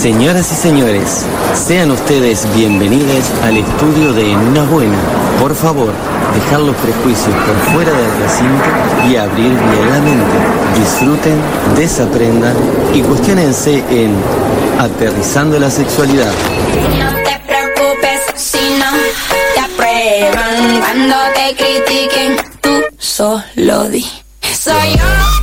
Señoras y señores, sean ustedes bienvenidos al estudio de Buena. Por favor, dejar los prejuicios por fuera del recinto y abrir bien la mente. Disfruten, desaprendan y cuestionense en Aterrizando la Sexualidad. No te preocupes si no te aprueban cuando te critiquen. Tú solo di. Soy yo.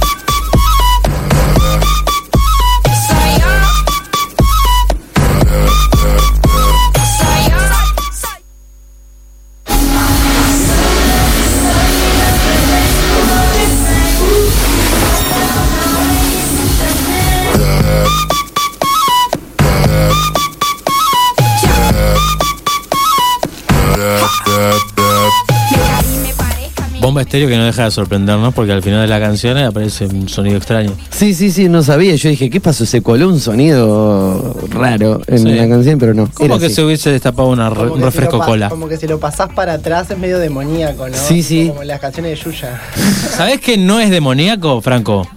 Bomba estéreo que no deja de sorprendernos porque al final de la canción aparece un sonido extraño. Sí, sí, sí, no sabía. Yo dije, ¿qué pasó? Se coló un sonido raro en Sí. la canción, pero no. ¿Cómo era que así. se hubiese destapado una re- Como un refresco cola? Como que si lo pasás para atrás es medio demoníaco, ¿no? Sí, sí. Como en las canciones de Yuya. ¿Sabés que no es demoníaco, Franco?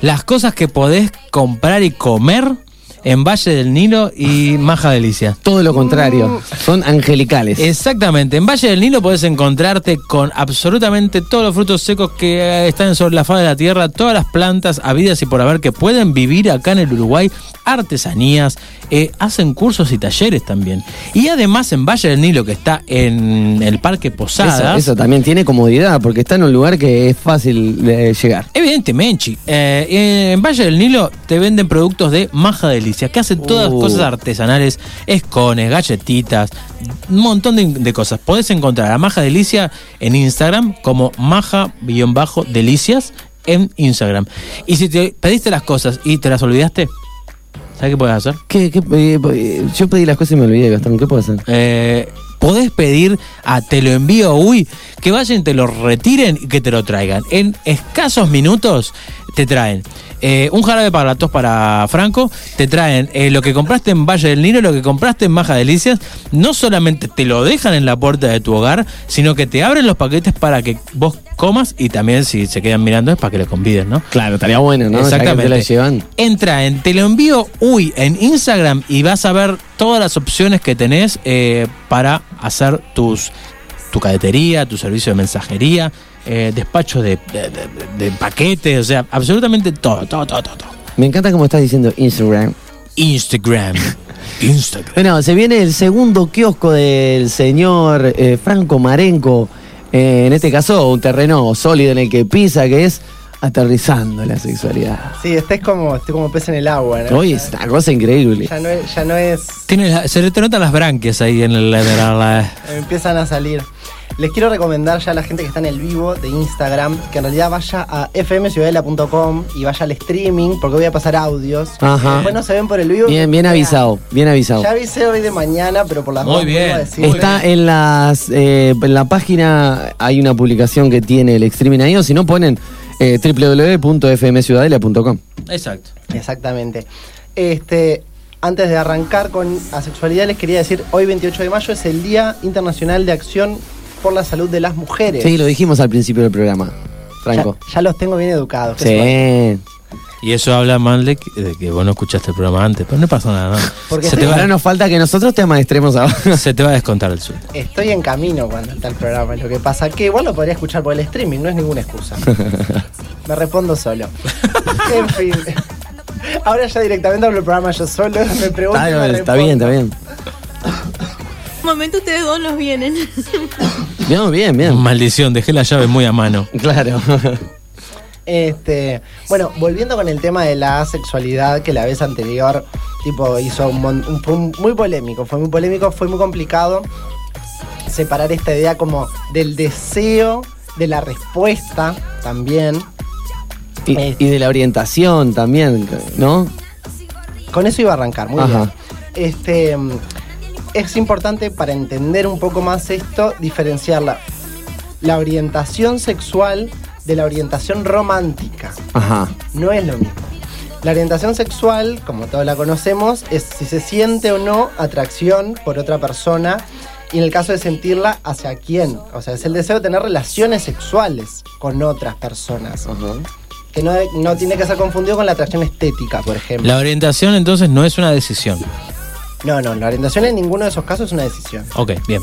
Las cosas que podés comprar y comer en Valle del Nilo y Maja Delicia. Todo lo contrario. Son angelicales. Exactamente, en Valle del Nilo podés encontrarte con absolutamente todos los frutos secos que eh, están sobre la faz de la tierra, todas las plantas habidas y por haber que pueden vivir acá en el Uruguay, artesanías, eh, hacen cursos y talleres también. Y además en Valle del Nilo, que está en el Parque eso, Posadas, eso también tiene comodidad, porque está en un lugar que es fácil de llegar. Evidentemente, eh, en Valle del Nilo te venden productos de Maja Delicia, que hacen todas Uh. cosas artesanales, escones, galletitas, un montón de, de cosas. Podés encontrar a Maja Delicia en Instagram como Maja-Delicias en Instagram. Y si te pediste las cosas y te las olvidaste, ¿sabes qué puedes hacer? ¿Qué, qué, eh, eh, yo pedí las cosas y me olvidé, Gastón. ¿Qué puedo hacer? Eh, podés pedir a Te lo envío uy que vayan, te lo retiren y que te lo traigan. En escasos minutos te traen eh, un jarabe para la tos para Franco, te traen eh, lo que compraste en Valle del Nilo, lo que compraste en Maja Delicias. No solamente te lo dejan en la puerta de tu hogar, sino que te abren los paquetes para que vos comas y también si se quedan mirando es para que les convides, ¿no? Claro, estaría bueno, ¿no? Exactamente. te la llevan. Entra en Te lo envío uy en Instagram y vas a ver todas las opciones que tenés eh, para hacer tus tu cadetería, tu servicio de mensajería, eh, despacho de, de- de- de paquetes, o sea, absolutamente todo, todo, todo, todo. todo. Me encanta cómo estás diciendo Instagram. Instagram. Instagram. Bueno, se viene el segundo kiosco del señor eh, Franco Marenco. eh, en este caso, un terreno sólido en el que pisa, que es aterrizando la sexualidad. Sí, este es como, este como pez en el agua, ¿no? Hoy es una cosa increíble. Ya no es, ya no es Tiene la- se te notan las branquias ahí en el... en la- empiezan a salir. Les quiero recomendar ya a la gente que está en el vivo de Instagram que en realidad vaya a fmciudadela.com y vaya al streaming porque voy a pasar audios. Ajá. Después no se ven por el vivo. Bien, bien avisado, bien avisado. Ya avisé hoy de mañana, pero por las Muy bien. a decir. Está en las eh, en la página hay una publicación que tiene el streaming ahí o si no ponen eh, www.fmciudadela.com. Exacto. Exactamente. Este, antes de arrancar con asexualidad, les quería decir, hoy 28 de mayo es el Día Internacional de Acción por la Salud de las Mujeres. Sí, lo dijimos al principio del programa, Franco. Ya, ya los tengo bien educados. Sí. Y eso habla mal de que, de que vos no escuchaste el programa antes, pero no pasa nada, ¿no? Porque se, te Ahora va, nos falta que nosotros te maestremos ahora. se te va a descontar el sueldo. Estoy en camino cuando está el programa. Lo que pasa que igual lo podría escuchar por el streaming, no es ninguna excusa. Me respondo solo. en fin. Ahora ya directamente hablo el programa yo solo. Me pregunto. y Está, me está bien, está bien. Un momento ustedes dos nos vienen. Bien, bien, bien. Maldición, dejé la llave muy a mano. Claro. Este, bueno, volviendo con el tema de la sexualidad que la vez anterior, tipo, hizo un, mon- un- fue muy polémico, fue muy polémico, fue muy complicado separar esta idea como del deseo, de la respuesta también. Y, Eh. y de la orientación también, ¿no? Con eso iba a arrancar, muy Ajá. bien. Este, es importante para entender un poco más esto, diferenciar la, la orientación sexual de la orientación romántica. Ajá. no es lo mismo. La orientación sexual, como todos la conocemos, es si se siente o no atracción por otra persona y en el caso de sentirla, hacia quién. O sea, es el deseo de tener relaciones sexuales con otras personas. que no, no tiene que ser confundido con la atracción estética, por ejemplo. La orientación entonces no es una decisión. No, no, la orientación en ninguno de esos casos es una decisión. Ok, bien.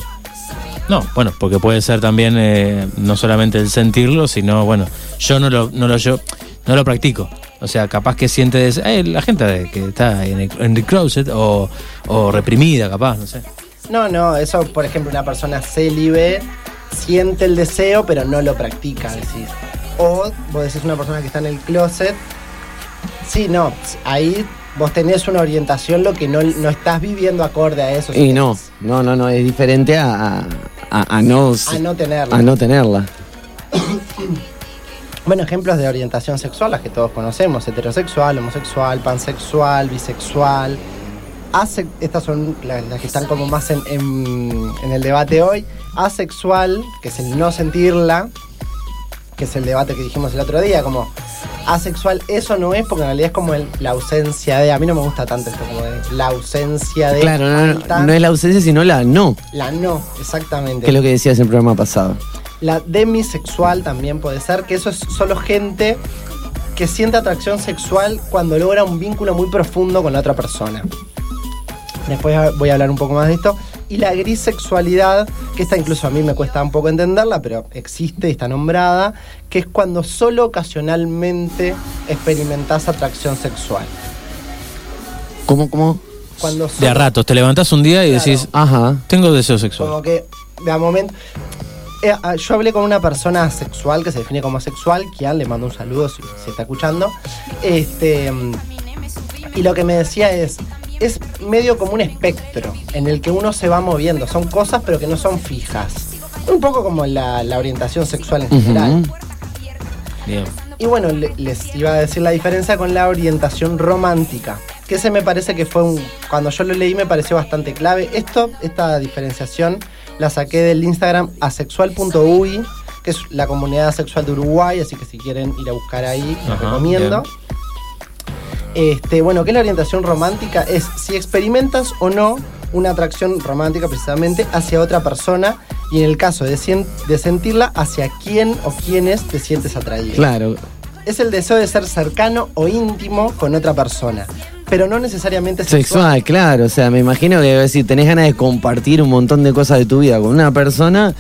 No, bueno, porque puede ser también eh, no solamente el sentirlo, sino, bueno, yo no lo, no lo, yo, no lo practico. O sea, capaz que siente des- eh, la gente que está en el, en el closet o, o reprimida, capaz, no sé. No, no, eso, por ejemplo, una persona célibe siente el deseo, pero no lo practica, decís. O vos decís una persona que está en el closet. Sí, no, ahí vos tenés una orientación, lo que no, no estás viviendo acorde a eso. Y no, no, no, no, es diferente a, a- no, A no tenerla. a no tenerla. Bueno, ejemplos de orientación sexual, las que todos conocemos, heterosexual, homosexual, pansexual, bisexual. Ase- estas son las, las que están como más en, en- en el debate hoy. Asexual, que es el no sentirla, que es el debate que dijimos el otro día, como asexual, eso no es, porque en realidad es como el- la ausencia de. A mí no me gusta tanto esto, como de la ausencia de. Claro, no, no, no es la ausencia, sino la no, La no, exactamente. que es lo que decías en el programa pasado. La demisexual también puede ser, que eso es solo gente que siente atracción sexual cuando logra un vínculo muy profundo con la otra persona. Después voy a hablar un poco más de esto. Y la grisexualidad, que esta incluso a mí me cuesta un poco entenderla, pero existe y está nombrada, que es cuando solo ocasionalmente experimentás atracción sexual. ¿Cómo, cómo? Cuando De a solo- ratos, te levantás un día y Claro. decís, Ajá. tengo deseo sexual. Como que, de a momento. Eh, yo hablé con una persona sexual que se define como asexual, Kian, le mando un saludo si se está escuchando. Este. Y lo que me decía es. Es medio como un espectro en el que uno se va moviendo. Son cosas, pero que no son fijas. Un poco como la, la orientación sexual en general. Bien. Y bueno, le- les iba a decir la diferencia con la orientación romántica. Que ese me parece que fue un. Cuando yo lo leí me pareció bastante clave. Esto, esta diferenciación, la saqué del Instagram asexual.ui, que es la comunidad sexual de Uruguay, así que si quieren ir a buscar ahí, les Ajá, recomiendo. bien. Este, bueno, ¿qué es la orientación romántica? Es si experimentas o no una atracción romántica precisamente hacia otra persona y en el caso de, sentirla, hacia quién o quiénes te sientes atraído Claro. es el deseo de ser cercano o íntimo con otra persona, pero no necesariamente sexual. Sexual, claro. O sea, me imagino que si tenés ganas de compartir un montón de cosas de tu vida con una persona,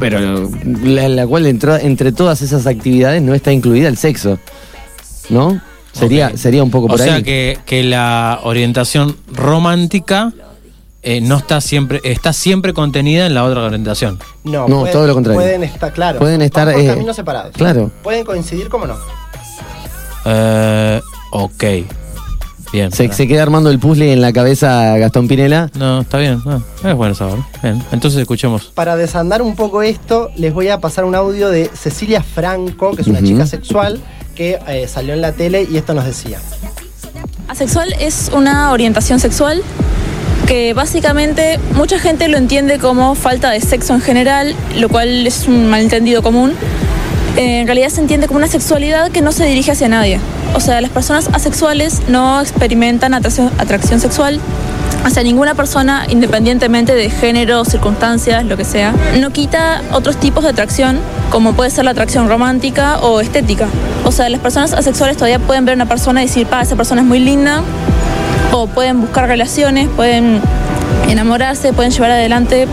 pero la, la cual entró- entre todas esas actividades no está incluida el sexo. ¿No? Sería, sería un poco O por sea ahí. que, que la orientación romántica eh, no está siempre, está siempre contenida en la otra orientación. No, No, todo lo contrario. Pueden estar, claro. Pueden estar, por eh, caminos separados. claro. Pueden coincidir como no. Eh, ok. Bien. Se, queda armando el puzzle en la cabeza Gastón Pinela. No, está bien. no, es bueno saber. Bien. Entonces escuchemos. Para desandar un poco esto, les voy a pasar un audio de Cecilia Franco, que es una chica sexual, que eh, salió en la tele y esto nos decía. Asexual es una orientación sexual que básicamente mucha gente lo entiende como falta de sexo en general, lo cual es un malentendido común. Eh, en realidad se entiende como una sexualidad que no se dirige hacia nadie. O sea, las personas asexuales no experimentan atracción, atracción sexual hacia ninguna persona independientemente de género, circunstancias, lo que sea. No quita otros tipos de atracción, como puede ser la atracción romántica o estética. O sea, las personas asexuales todavía pueden ver a una persona y decir, pa, esa persona es muy linda, o pueden buscar relaciones, pueden enamorarse, pueden llevar adelante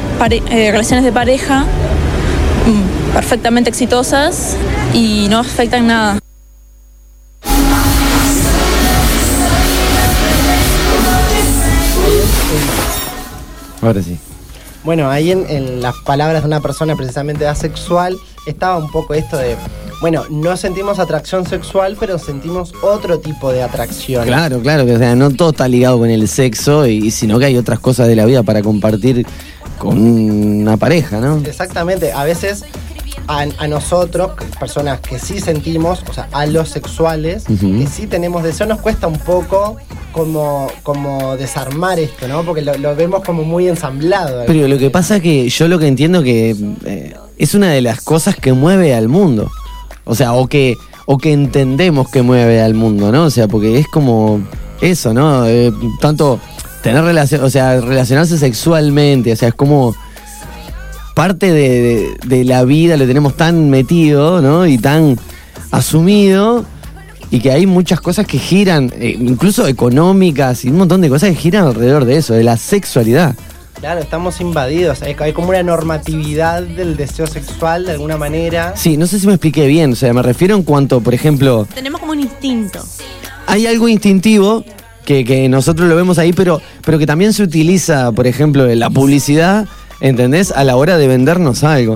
eh, relaciones de pareja mm, perfectamente exitosas y no afectan nada. Ahora sí. Bueno, ahí en, en las palabras de una persona precisamente asexual estaba un poco esto de, bueno, no sentimos atracción sexual, pero sentimos otro tipo de atracción. Claro, claro, que o sea, no todo está ligado con el sexo, y, sino que hay otras cosas de la vida para compartir con una pareja, ¿no? Exactamente, a veces a, a nosotros, personas que sí sentimos, o sea, a los sexuales, que sí tenemos deseo, nos cuesta un poco como, como desarmar esto, ¿no? Porque lo, lo vemos como muy ensamblado. Pero lo que pasa es que yo lo que entiendo que eh, es una de las cosas que mueve al mundo. O sea, o que, o que entendemos que mueve al mundo, ¿no? O sea, porque es como eso, ¿no? Eh, tanto tener relación, o sea, relacionarse sexualmente, o sea, es como parte de, de- de la vida, lo tenemos tan metido, ¿no? Y tan asumido y que hay muchas cosas que giran, eh, incluso económicas y un montón de cosas que giran alrededor de eso, de la sexualidad. Claro, estamos invadidos. Hay, hay como una normatividad del deseo sexual de alguna manera. Sí, no sé si me expliqué bien, o sea, me refiero en cuanto, por ejemplo, Tenemos como un instinto. hay algo instintivo que, que nosotros lo vemos ahí, pero, pero que también se utiliza, por ejemplo, en la publicidad, ¿entendés? A la hora de vendernos algo.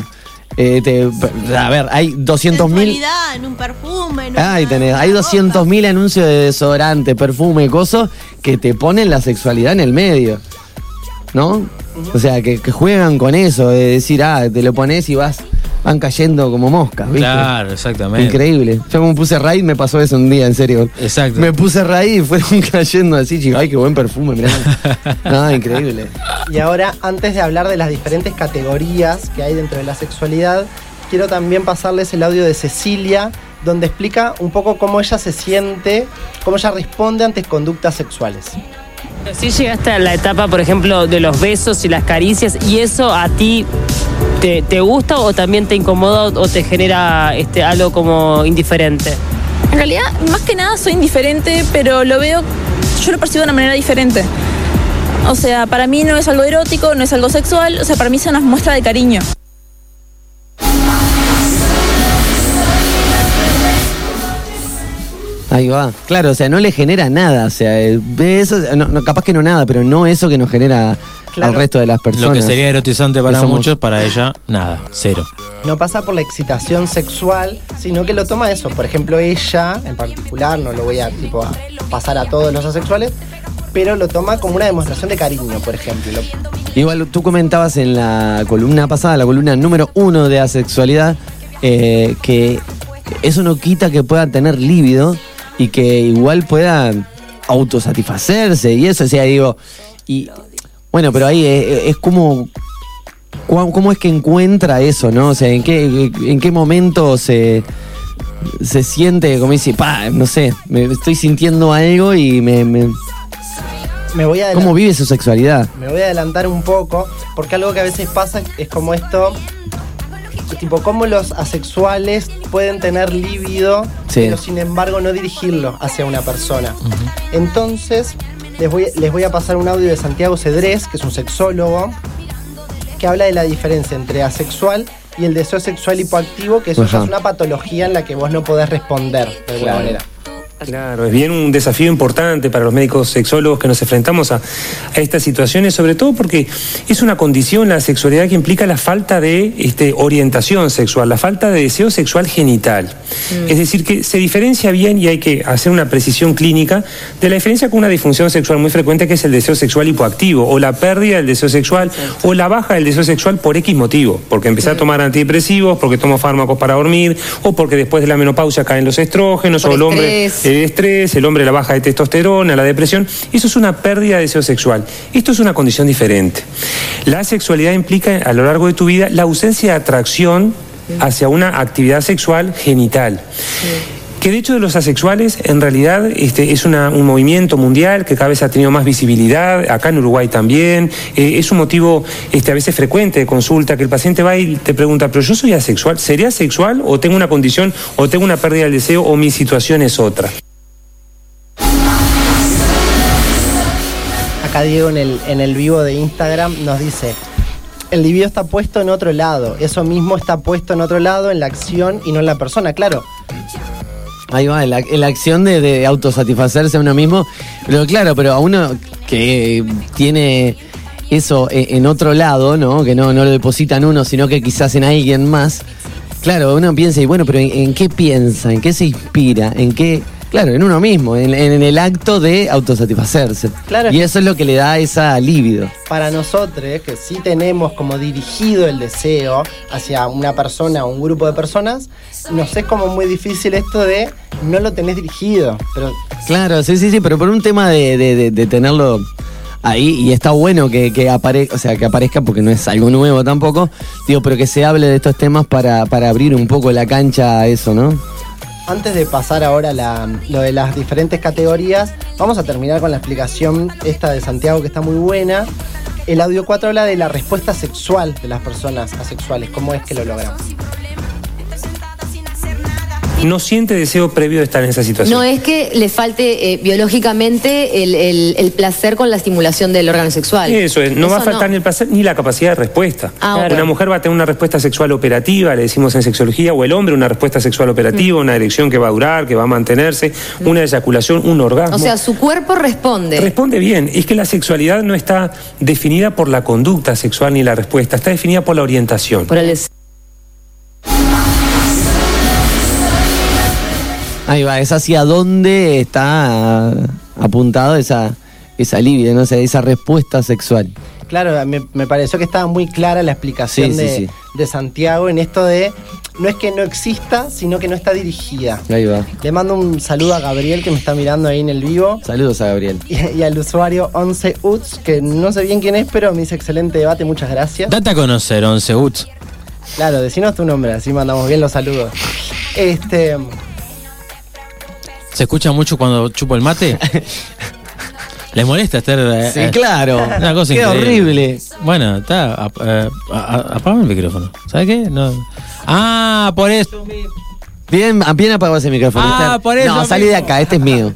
Eh, te- a ver, hay 200 mil... En un perfume. En tenés, hay una 200 mil anuncios de desodorante, perfume, cosas que te ponen la sexualidad en el medio. ¿No? O sea, que, que juegan con eso, de decir, ah, te lo pones y vas, van cayendo como moscas, ¿viste? Claro, exactamente. Increíble. Yo como puse raid me pasó eso un día, en serio. Exacto. Me puse raid y fueron cayendo así, chicos. Ay, qué buen perfume, mirá. no, increíble. Y ahora, antes de hablar de las diferentes categorías que hay dentro de la sexualidad, quiero también pasarles el audio de Cecilia, donde explica un poco cómo ella se siente, cómo ella responde ante conductas sexuales. Si llegaste a la etapa, por ejemplo, de los besos y las caricias, ¿y eso a ti te, te gusta o también te incomoda o te genera este, algo como indiferente? En realidad, más que nada soy indiferente, pero lo veo, yo lo percibo de una manera diferente. O sea, para mí no es algo erótico, no es algo sexual, o sea, para mí es una muestra de cariño. Ahí va. Claro, o sea, no le genera nada. O sea, eh, ve eso, no, no, capaz que no nada, pero no eso que nos genera Claro. al resto de las personas. Lo que sería erotizante para somos- muchos, para ella, nada, cero. No pasa por la excitación sexual, sino que lo toma eso. Por ejemplo, ella en particular, no lo voy a, tipo, a pasar a todos los asexuales, pero lo toma como una demostración de cariño, por ejemplo. Lo- Igual tú comentabas en la columna pasada, la columna número uno de asexualidad, eh, que eso no quita que pueda tener líbido y que igual pueda autosatisfacerse y eso, o sea, digo, y bueno, pero ahí es, como, ¿cómo es que encuentra eso, no? O sea, ¿en qué, en qué momento se, se siente, como dice, pa, no sé, me estoy sintiendo algo y me- Me voy a adelantar- ¿cómo vive su sexualidad? Me voy a adelantar un poco, porque algo que a veces pasa es, como esto, tipo, cómo los asexuales pueden tener líbido, Sí. pero sin embargo no dirigirlo hacia una persona. Entonces, les voy, les voy a pasar un audio de Santiago Cedrés, que es un sexólogo, que habla de la diferencia entre asexual y el deseo sexual hipoactivo, que eso Ajá. es una patología en la que vos no podés responder de alguna manera. Claro, es bien un desafío importante para los médicos sexólogos que nos enfrentamos a, a estas situaciones, sobre todo porque es una condición la sexualidad que implica la falta de este, orientación sexual, la falta de deseo sexual genital. Es decir, que se diferencia bien y hay que hacer una precisión clínica de la diferencia con una disfunción sexual muy frecuente que es el deseo sexual hipoactivo o la pérdida del deseo sexual o la baja del deseo sexual por X motivo, porque empecé a tomar antidepresivos, porque tomo fármacos para dormir o porque después de la menopausia caen los estrógenos Por o el hombre estrés. El estrés, el hombre la baja de testosterona, la depresión, eso es una pérdida de deseo sexual. Esto es una condición diferente. La sexualidad implica a lo largo de tu vida la ausencia de atracción hacia una actividad sexual genital. Que de hecho de los asexuales en realidad este, es un movimiento mundial que cada vez ha tenido más visibilidad, acá en Uruguay también, eh, es un motivo este, a veces frecuente de consulta, que el paciente va y te pregunta, pero yo soy asexual, ¿sería asexual o tengo una condición o tengo una pérdida del deseo o mi situación es otra? Acá Diego en el, en el vivo de Instagram nos dice, el libido está puesto en otro lado, eso mismo está puesto en otro lado, en la acción y no en la persona, claro. Ahí va, la, acción de, de autosatisfacerse a uno mismo. Pero claro, pero a uno que tiene eso e- en otro lado, ¿no? Que no, no lo deposita en uno, sino que quizás en alguien más. Claro, uno piensa, y bueno, pero ¿en, en qué piensa? ¿En qué se inspira? ¿En qué? Claro, en uno mismo, en, en el acto de autosatisfacerse. Claro. Y eso es lo que le da esa libido. Para nosotros, que sí tenemos como dirigido el deseo hacia una persona o un grupo de personas, nos es como muy difícil esto de no lo tenés dirigido. Pero Claro, sí, sí, sí, pero por un tema de, de- de- de tenerlo ahí, y está bueno que, que aparezca, o sea, que aparezca porque no es algo nuevo tampoco, digo, pero que se hable de estos temas para, para abrir un poco la cancha a eso, ¿no? Antes de pasar ahora a la- lo de las diferentes categorías, vamos a terminar con la explicación esta de Santiago que está muy buena. El audio 4 habla de la respuesta sexual de las personas asexuales, cómo es que lo logramos. No siente deseo previo de estar en esa situación. No es que le falte eh, biológicamente el, el- el placer con la estimulación del órgano sexual. Eso es, no va a faltar ni el placer ni la capacidad de respuesta. Ah. Una mujer va a tener una respuesta sexual operativa, le decimos en sexología, o el hombre una respuesta sexual operativa, Mm. una erección que va a durar, que va a mantenerse, una eyaculación, un orgasmo. O sea, su cuerpo responde. Responde bien, es que la sexualidad no está definida por la conducta sexual ni la respuesta, está definida por la orientación. Por el Ahí va, es hacia dónde está apuntado esa, esa libido, ¿no? O sea, esa respuesta sexual. Claro, me, me pareció que estaba muy clara la explicación Sí, de, sí. de Santiago en esto de no es que no exista, sino que no está dirigida. Ahí va. Le mando un saludo a Gabriel que me está mirando ahí en el vivo Saludos a Gabriel. y, y al usuario 11UTS, que no sé bien quién es, pero me dice excelente debate, muchas gracias. Date a conocer, Once Uts. Claro, decinos tu nombre, así mandamos bien los saludos. Este, ¿Se escucha mucho cuando chupo el mate? ¿Les molesta estar.? eh, Sí, eh, claro. Una cosa Qué increíble. horrible. Bueno, está. eh, a- a- apaga el micrófono. ¿Sabes qué? No. Ah, por eso. Bien, bien apagado ese micrófono. Ah, Está- por eso No, salí de acá, este es mío.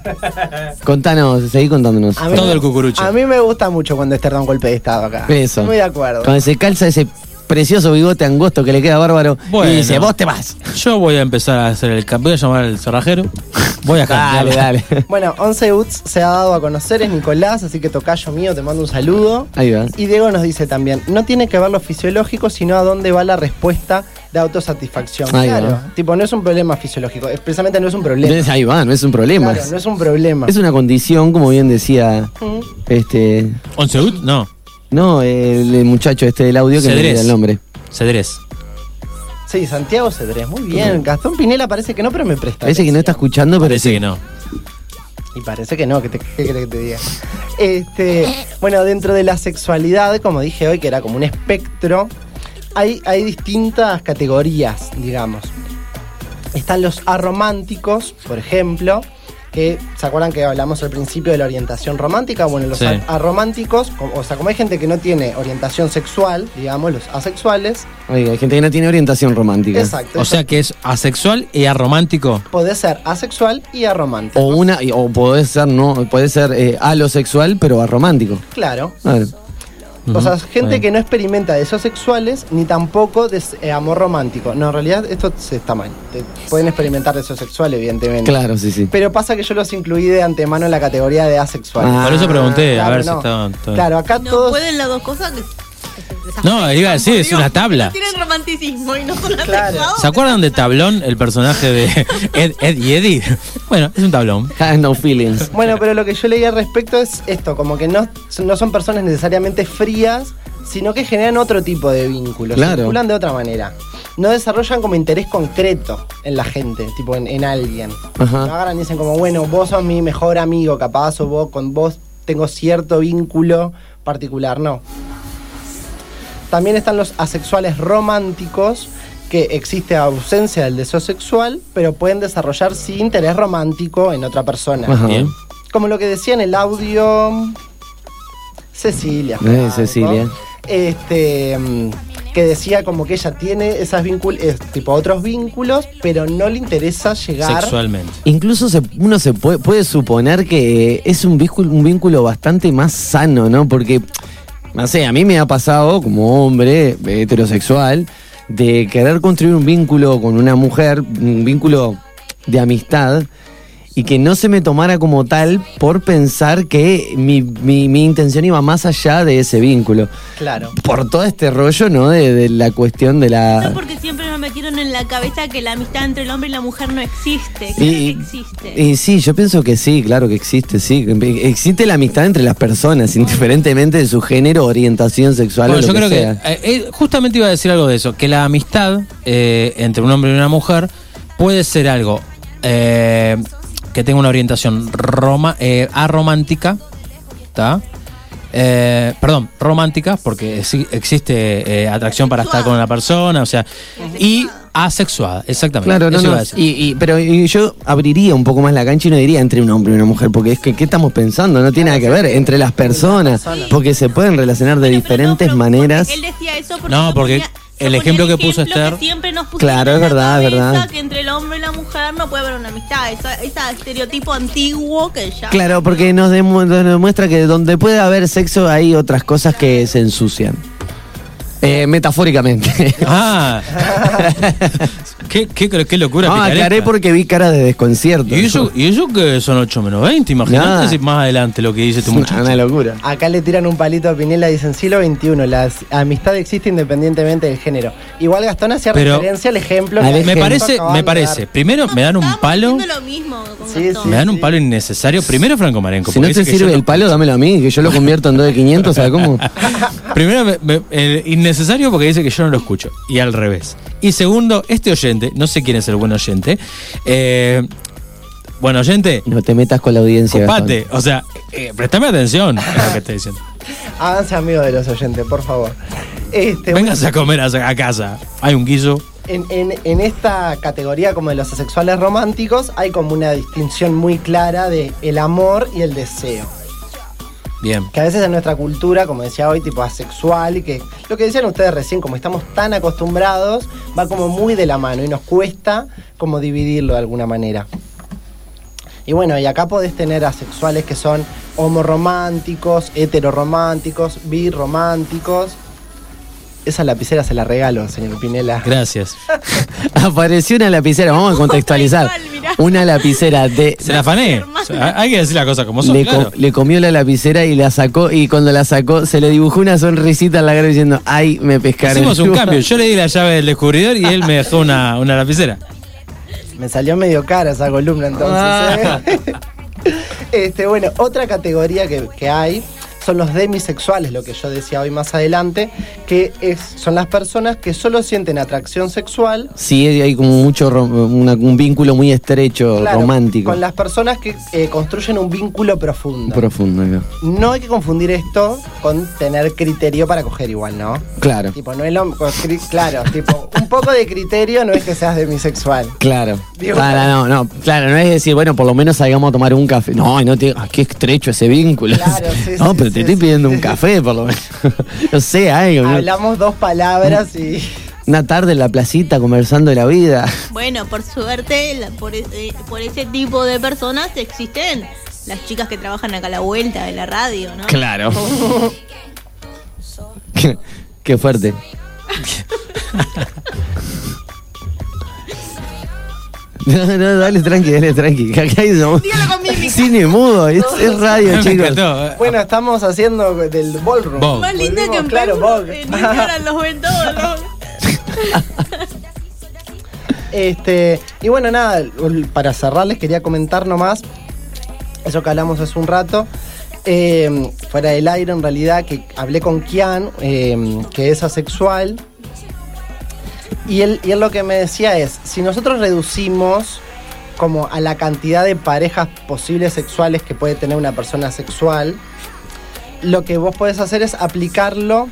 Contanos, seguí contándonos. a mí, Todo el cucurucho. A mí me gusta mucho cuando Esther da un golpe de estado acá. Eso. Muy de acuerdo. Cuando se calza ese precioso bigote angosto que le queda bárbaro Bueno. y dice, vos te vas. Yo voy a empezar a hacer el a llamar al cerrajero. Voy a cambiar. Dale, dale. Bueno, 11 UTS se ha dado a conocer, es Nicolás, así que tocayo mío, te mando un saludo. Ahí va. Y Diego nos dice también, no tiene que ver lo fisiológico, sino a dónde va la respuesta de autosatisfacción. Ahí claro, va. tipo, no es un problema fisiológico, expresamente no es un problema. Ahí va, no es un problema. Claro, no es un problema. Es una condición, como bien decía este. ¿Once Uts? No. No, el, el muchacho este del audio que me Cedrés. olvidé el nombre. Cedrés. Sí, Santiago Cedrés, muy bien. Gastón Pinela parece que no, pero me presta. Parece que no está escuchando, pero Parece sí. que no. Y parece que no, ¿qué, te, qué querés que te diga? Este, bueno, dentro de la sexualidad, como dije hoy, que era como un espectro, hay, hay distintas categorías, digamos. Están los arománticos, por ejemplo, que se acuerdan que hablamos al principio de la orientación romántica. Bueno, los Sí. a- arománticos, o sea, como hay gente que no tiene orientación sexual, digamos, los asexuales, Oiga, hay gente que no tiene orientación romántica. exacto. O sea que es asexual y aromántico. puede ser asexual y aromántico. O una, o puede ser no, puede ser eh, alosexual, pero aromántico. Claro. O sea, gente que no experimenta deseos sexuales ni tampoco de eh, amor romántico. No, en realidad esto se está mal. Te- pueden experimentar deseo sexual, evidentemente. Claro, sí, sí. Pero pasa que yo los incluí de antemano en la categoría de asexual. Ah, Por eso pregunté, a ver si estaban- Claro, acá No todos. pueden las dos cosas que No, iba a decir, es una tabla. Tienen romanticismo y no son Claro. ¿Se acuerdan de Tablón, el personaje de Ed, Ed y Eddie? Bueno, es un tablón. Has no feelings. Bueno, pero lo que yo leí al respecto es esto, como que no, no son personas necesariamente frías, sino que generan otro tipo de vínculos. Claro. Circulan de otra manera. No desarrollan como interés concreto en la gente, tipo en, en alguien. Ajá. No agarran y dicen como, bueno, vos sos mi mejor amigo, capaz, o vos con vos tengo cierto vínculo particular. No. También están los asexuales románticos, que existe ausencia del deseo sexual, pero pueden desarrollar sí interés romántico en otra persona. Ajá. Bien. Como lo que decía en el audio Cecilia. Eh, Cecilia. Este mm, que decía como que ella tiene esas vínculos, tipo otros vínculos, pero no le interesa llegar. Sexualmente. Incluso se- uno se puede, puede suponer que es un vínculo, un vínculo bastante más sano, ¿no? Porque, no sé, a mí me ha pasado como hombre heterosexual de querer construir un vínculo con una mujer, un vínculo de amistad, y que no se me tomara como tal por pensar que mi, mi- mi intención iba más allá de ese vínculo. Claro. Por todo este rollo, ¿no? De, de la cuestión de No la... porque siempre nos metieron en la cabeza que la amistad entre el hombre y la mujer no existe. Claro Y, que existe. y sí, yo pienso que sí, claro que existe, sí. Existe la amistad entre las personas, indiferentemente de su género, orientación sexual Bueno, o yo lo creo que sea. eh, eh, justamente iba a decir algo de eso, que la amistad eh, entre un hombre y una mujer puede ser algo eh, que tenga una orientación roma, eh, aromántica, ¿está? Eh, perdón, romántica, porque sí existe eh, atracción para estar con la persona, o sea, y asexuada, exactamente. Claro, no, no. a decir. Y, y- pero y yo abriría un poco más la cancha y no diría entre un hombre y una mujer, porque es que, ¿qué estamos pensando? No tiene nada que ver entre las personas, porque se pueden relacionar de diferentes maneras. Él decía eso porque No, no, porque- el ejemplo que puso ejemplo Esther. que siempre nos Claro, es verdad, es verdad. Que entre el hombre y la mujer no puede haber una amistad. Esa- Ese estereotipo antiguo que ya. Claro, porque nos demuestra que donde puede haber sexo hay otras cosas que se ensucian. Eh, metafóricamente. Ah, qué, qué, qué locura. No, picaresca. aclaré porque vi cara de desconcierto. ¿Y eso, y eso que son 8 menos 20, imagínate si más adelante lo que dice este muchacho. una locura. Acá le tiran un palito a Pinela y dicen siglo XXI, la amistad existe independientemente del género. Igual Gastón hacía Pero- referencia al ejemplo que Me ejemplo. parece, me parece. Primero me dan un palo, lo mismo Sí, me dan un palo innecesario. Primero Franco Marenco. Si no te sirve el palo, dámelo a mí, que yo lo convierto en 2 de 500, ¿sabes cómo? Primero, me- me- eh, innecesario porque dice que yo no lo escucho. Y al revés. Y segundo, este oyente, no sé quién es el buen oyente. Eh, bueno, oyente, No te metas con la audiencia. Copate. O sea, eh, prestame atención a lo que estoy diciendo. Háganse amigos de los oyentes, por favor. Este, Véngase a comer a, a casa. Hay un guiso. En, en- en esta categoría como de los asexuales románticos hay como una distinción muy clara de el amor y el deseo. Bien. Que a veces en nuestra cultura, como decía hoy, tipo asexual, y que lo que decían ustedes recién, como estamos tan acostumbrados, va como muy de la mano y nos cuesta como dividirlo de alguna manera. Y bueno, y acá podés tener asexuales que son homorománticos, heterorománticos, birrománticos. Esa lapicera se la regalo, señor Pinela. Gracias. Apareció una lapicera, vamos a contextualizar. Una lapicera de. Se la afané. O sea, hay que decir la cosa como son. Le, claro. le comió la lapicera y la sacó y cuando la sacó se le dibujó una sonrisita en la cara diciendo, ay, me pescaron. Hicimos un cambio. Yo le di la llave del descubridor y él me dejó una, una lapicera. Me salió medio cara esa columna Ah. entonces. ¿eh? este, bueno, otra categoría que, que hay son los demisexuales, lo que yo decía hoy más adelante, que es, son las personas que solo sienten atracción sexual Sí, hay como mucho una- un vínculo muy estrecho, claro, romántico. con las personas que eh, construyen un vínculo profundo. Profundo, ¿no? no hay que confundir esto con tener criterio para coger igual, ¿no? Claro, Tipo, no es lo claro, tipo, un poco de criterio no es que seas demisexual. claro. Digo- Claro, no, no, claro, no es decir, bueno, por lo menos salgamos a tomar un café. No, no te, ah, qué estrecho ese vínculo. Claro, sí, no, sí, pero te estoy pidiendo un café, por lo menos. no sé, algo. Hablamos dos palabras y Una tarde en la placita conversando de la vida. Bueno, por suerte, la- por, ese, por ese tipo de personas existen las chicas que trabajan acá a la vuelta de la radio, ¿no? Claro. qué, qué fuerte. No, no, dale tranqui, dale tranqui. que Acá hay somos Dígalo con mímica. cine mudo, es, es radio, Me chicos. encantó. Bueno, estamos haciendo del ballroom. Más linda que en claro, Vogue. en los ven todos, ¿no? Este, y bueno, nada, para cerrar les quería comentar nomás, eso que hablamos hace un rato, eh, fuera del aire en realidad, que hablé con Kian, eh, que es asexual, y él, y él lo que me decía es, si nosotros reducimos como a la cantidad de parejas posibles sexuales que puede tener una persona sexual, lo que vos podés hacer es aplicarlo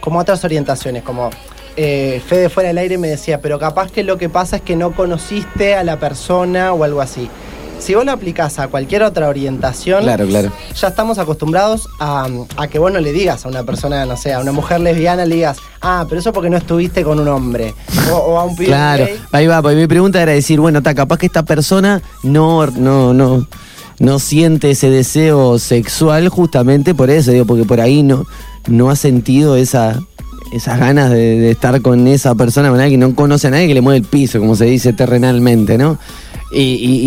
como otras orientaciones, como eh, Fede fuera del aire me decía, pero capaz que lo que pasa es que no conociste a la persona o algo así. Si vos lo aplicás a cualquier otra orientación, Claro, claro. ya estamos acostumbrados a, a que vos no le digas a una persona, no sé, a una mujer lesbiana le digas, ah, pero eso porque no estuviste con un hombre. O, o a un pibe Claro, gay. ahí va, pues mi pregunta era decir, bueno, está capaz que esta persona no, no, no, no siente ese deseo sexual justamente por eso, digo, porque por ahí no, no ha sentido esa, esas ganas de, de estar con esa persona, con alguien que no conoce a nadie que le mueve el piso, como se dice terrenalmente, ¿no? Y,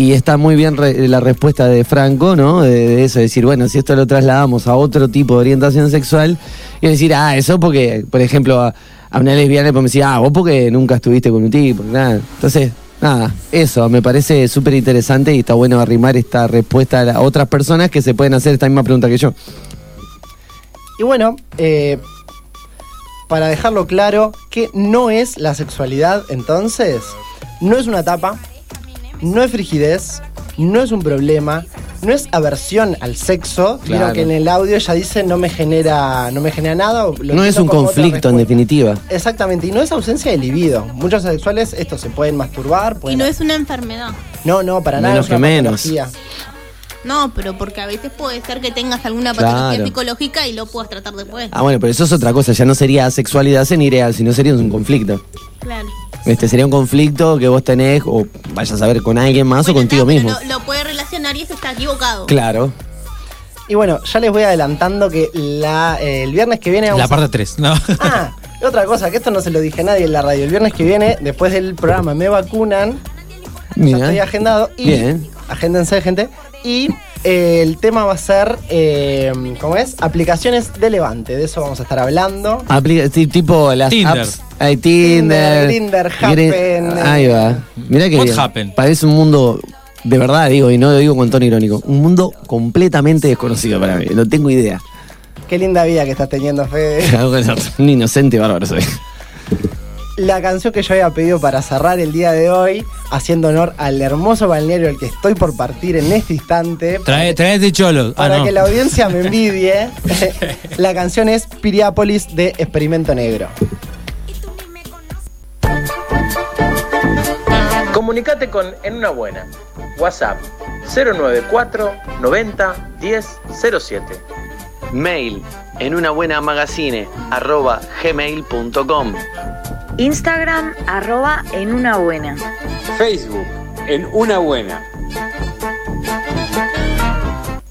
y- está muy bien re- la respuesta de Franco, ¿no? De, eso, decir, bueno, si esto lo trasladamos a otro tipo de orientación sexual, y decir, ah, eso porque, por ejemplo, a, una lesbiana le podemos decir, ah, vos porque nunca estuviste con un tipo, nada. Entonces, nada, eso me parece súper interesante y está bueno arrimar esta respuesta a otras personas que se pueden hacer esta misma pregunta que yo. Y bueno, eh, para dejarlo claro, que no es la sexualidad entonces, no es una etapa, no es frigidez, no es un problema, no es aversión al sexo, Claro. Vieron que en el audio ella dice no me genera, no me genera nada. lo No es un conflicto en definitiva. Exactamente, y no es ausencia de libido. Muchos asexuales esto se pueden masturbar, Y pueden- no es una enfermedad. no, no, para nada. Menos es una que menos. patología. No, pero porque a veces puede ser que tengas alguna patología Claro. psicológica y lo puedas tratar después. Ah, bueno, pero eso es otra cosa. Ya no sería sexualidad en ideal, sino sería un conflicto. Claro. Este sería un conflicto que vos tenés, o vayas a ver con alguien más o contigo mismo. Lo, lo puede relacionar y eso está equivocado. Claro. Y bueno, ya les voy adelantando que la, eh, el viernes que viene vamos La parte 3. No. Ah, y otra cosa, que esto no se lo dije a nadie en la radio. El viernes que viene, después del programa Me Vacunan, ya Mira. estoy agendado. Y, Bien. Agéndense, gente. Y eh, el tema va a ser, eh, ¿cómo es? Aplicaciones de Levante. De eso vamos a estar hablando. Tipo las Tinder. apps. Hay Tinder. Tinder, Gre- Happen, Ahí va. Mira que What bien. Happen? Parece un mundo, de verdad digo, y no lo digo con tono irónico, un mundo completamente desconocido para mí. No tengo idea. Qué linda vida que estás teniendo, Fede. un inocente bárbaro soy. La canción que yo había pedido para cerrar el día de hoy, haciendo honor al hermoso balneario al que estoy por partir en este instante. Trae, trae de cholo. Ah, Para no. que la audiencia me envidie, la canción es Piriápolis de Experimento Negro. Comunicate con En Una Buena. WhatsApp 094 90 10 07. Mail en una buena magazine arroba gmail.com. Instagram arroba en una buena. Facebook en una buena.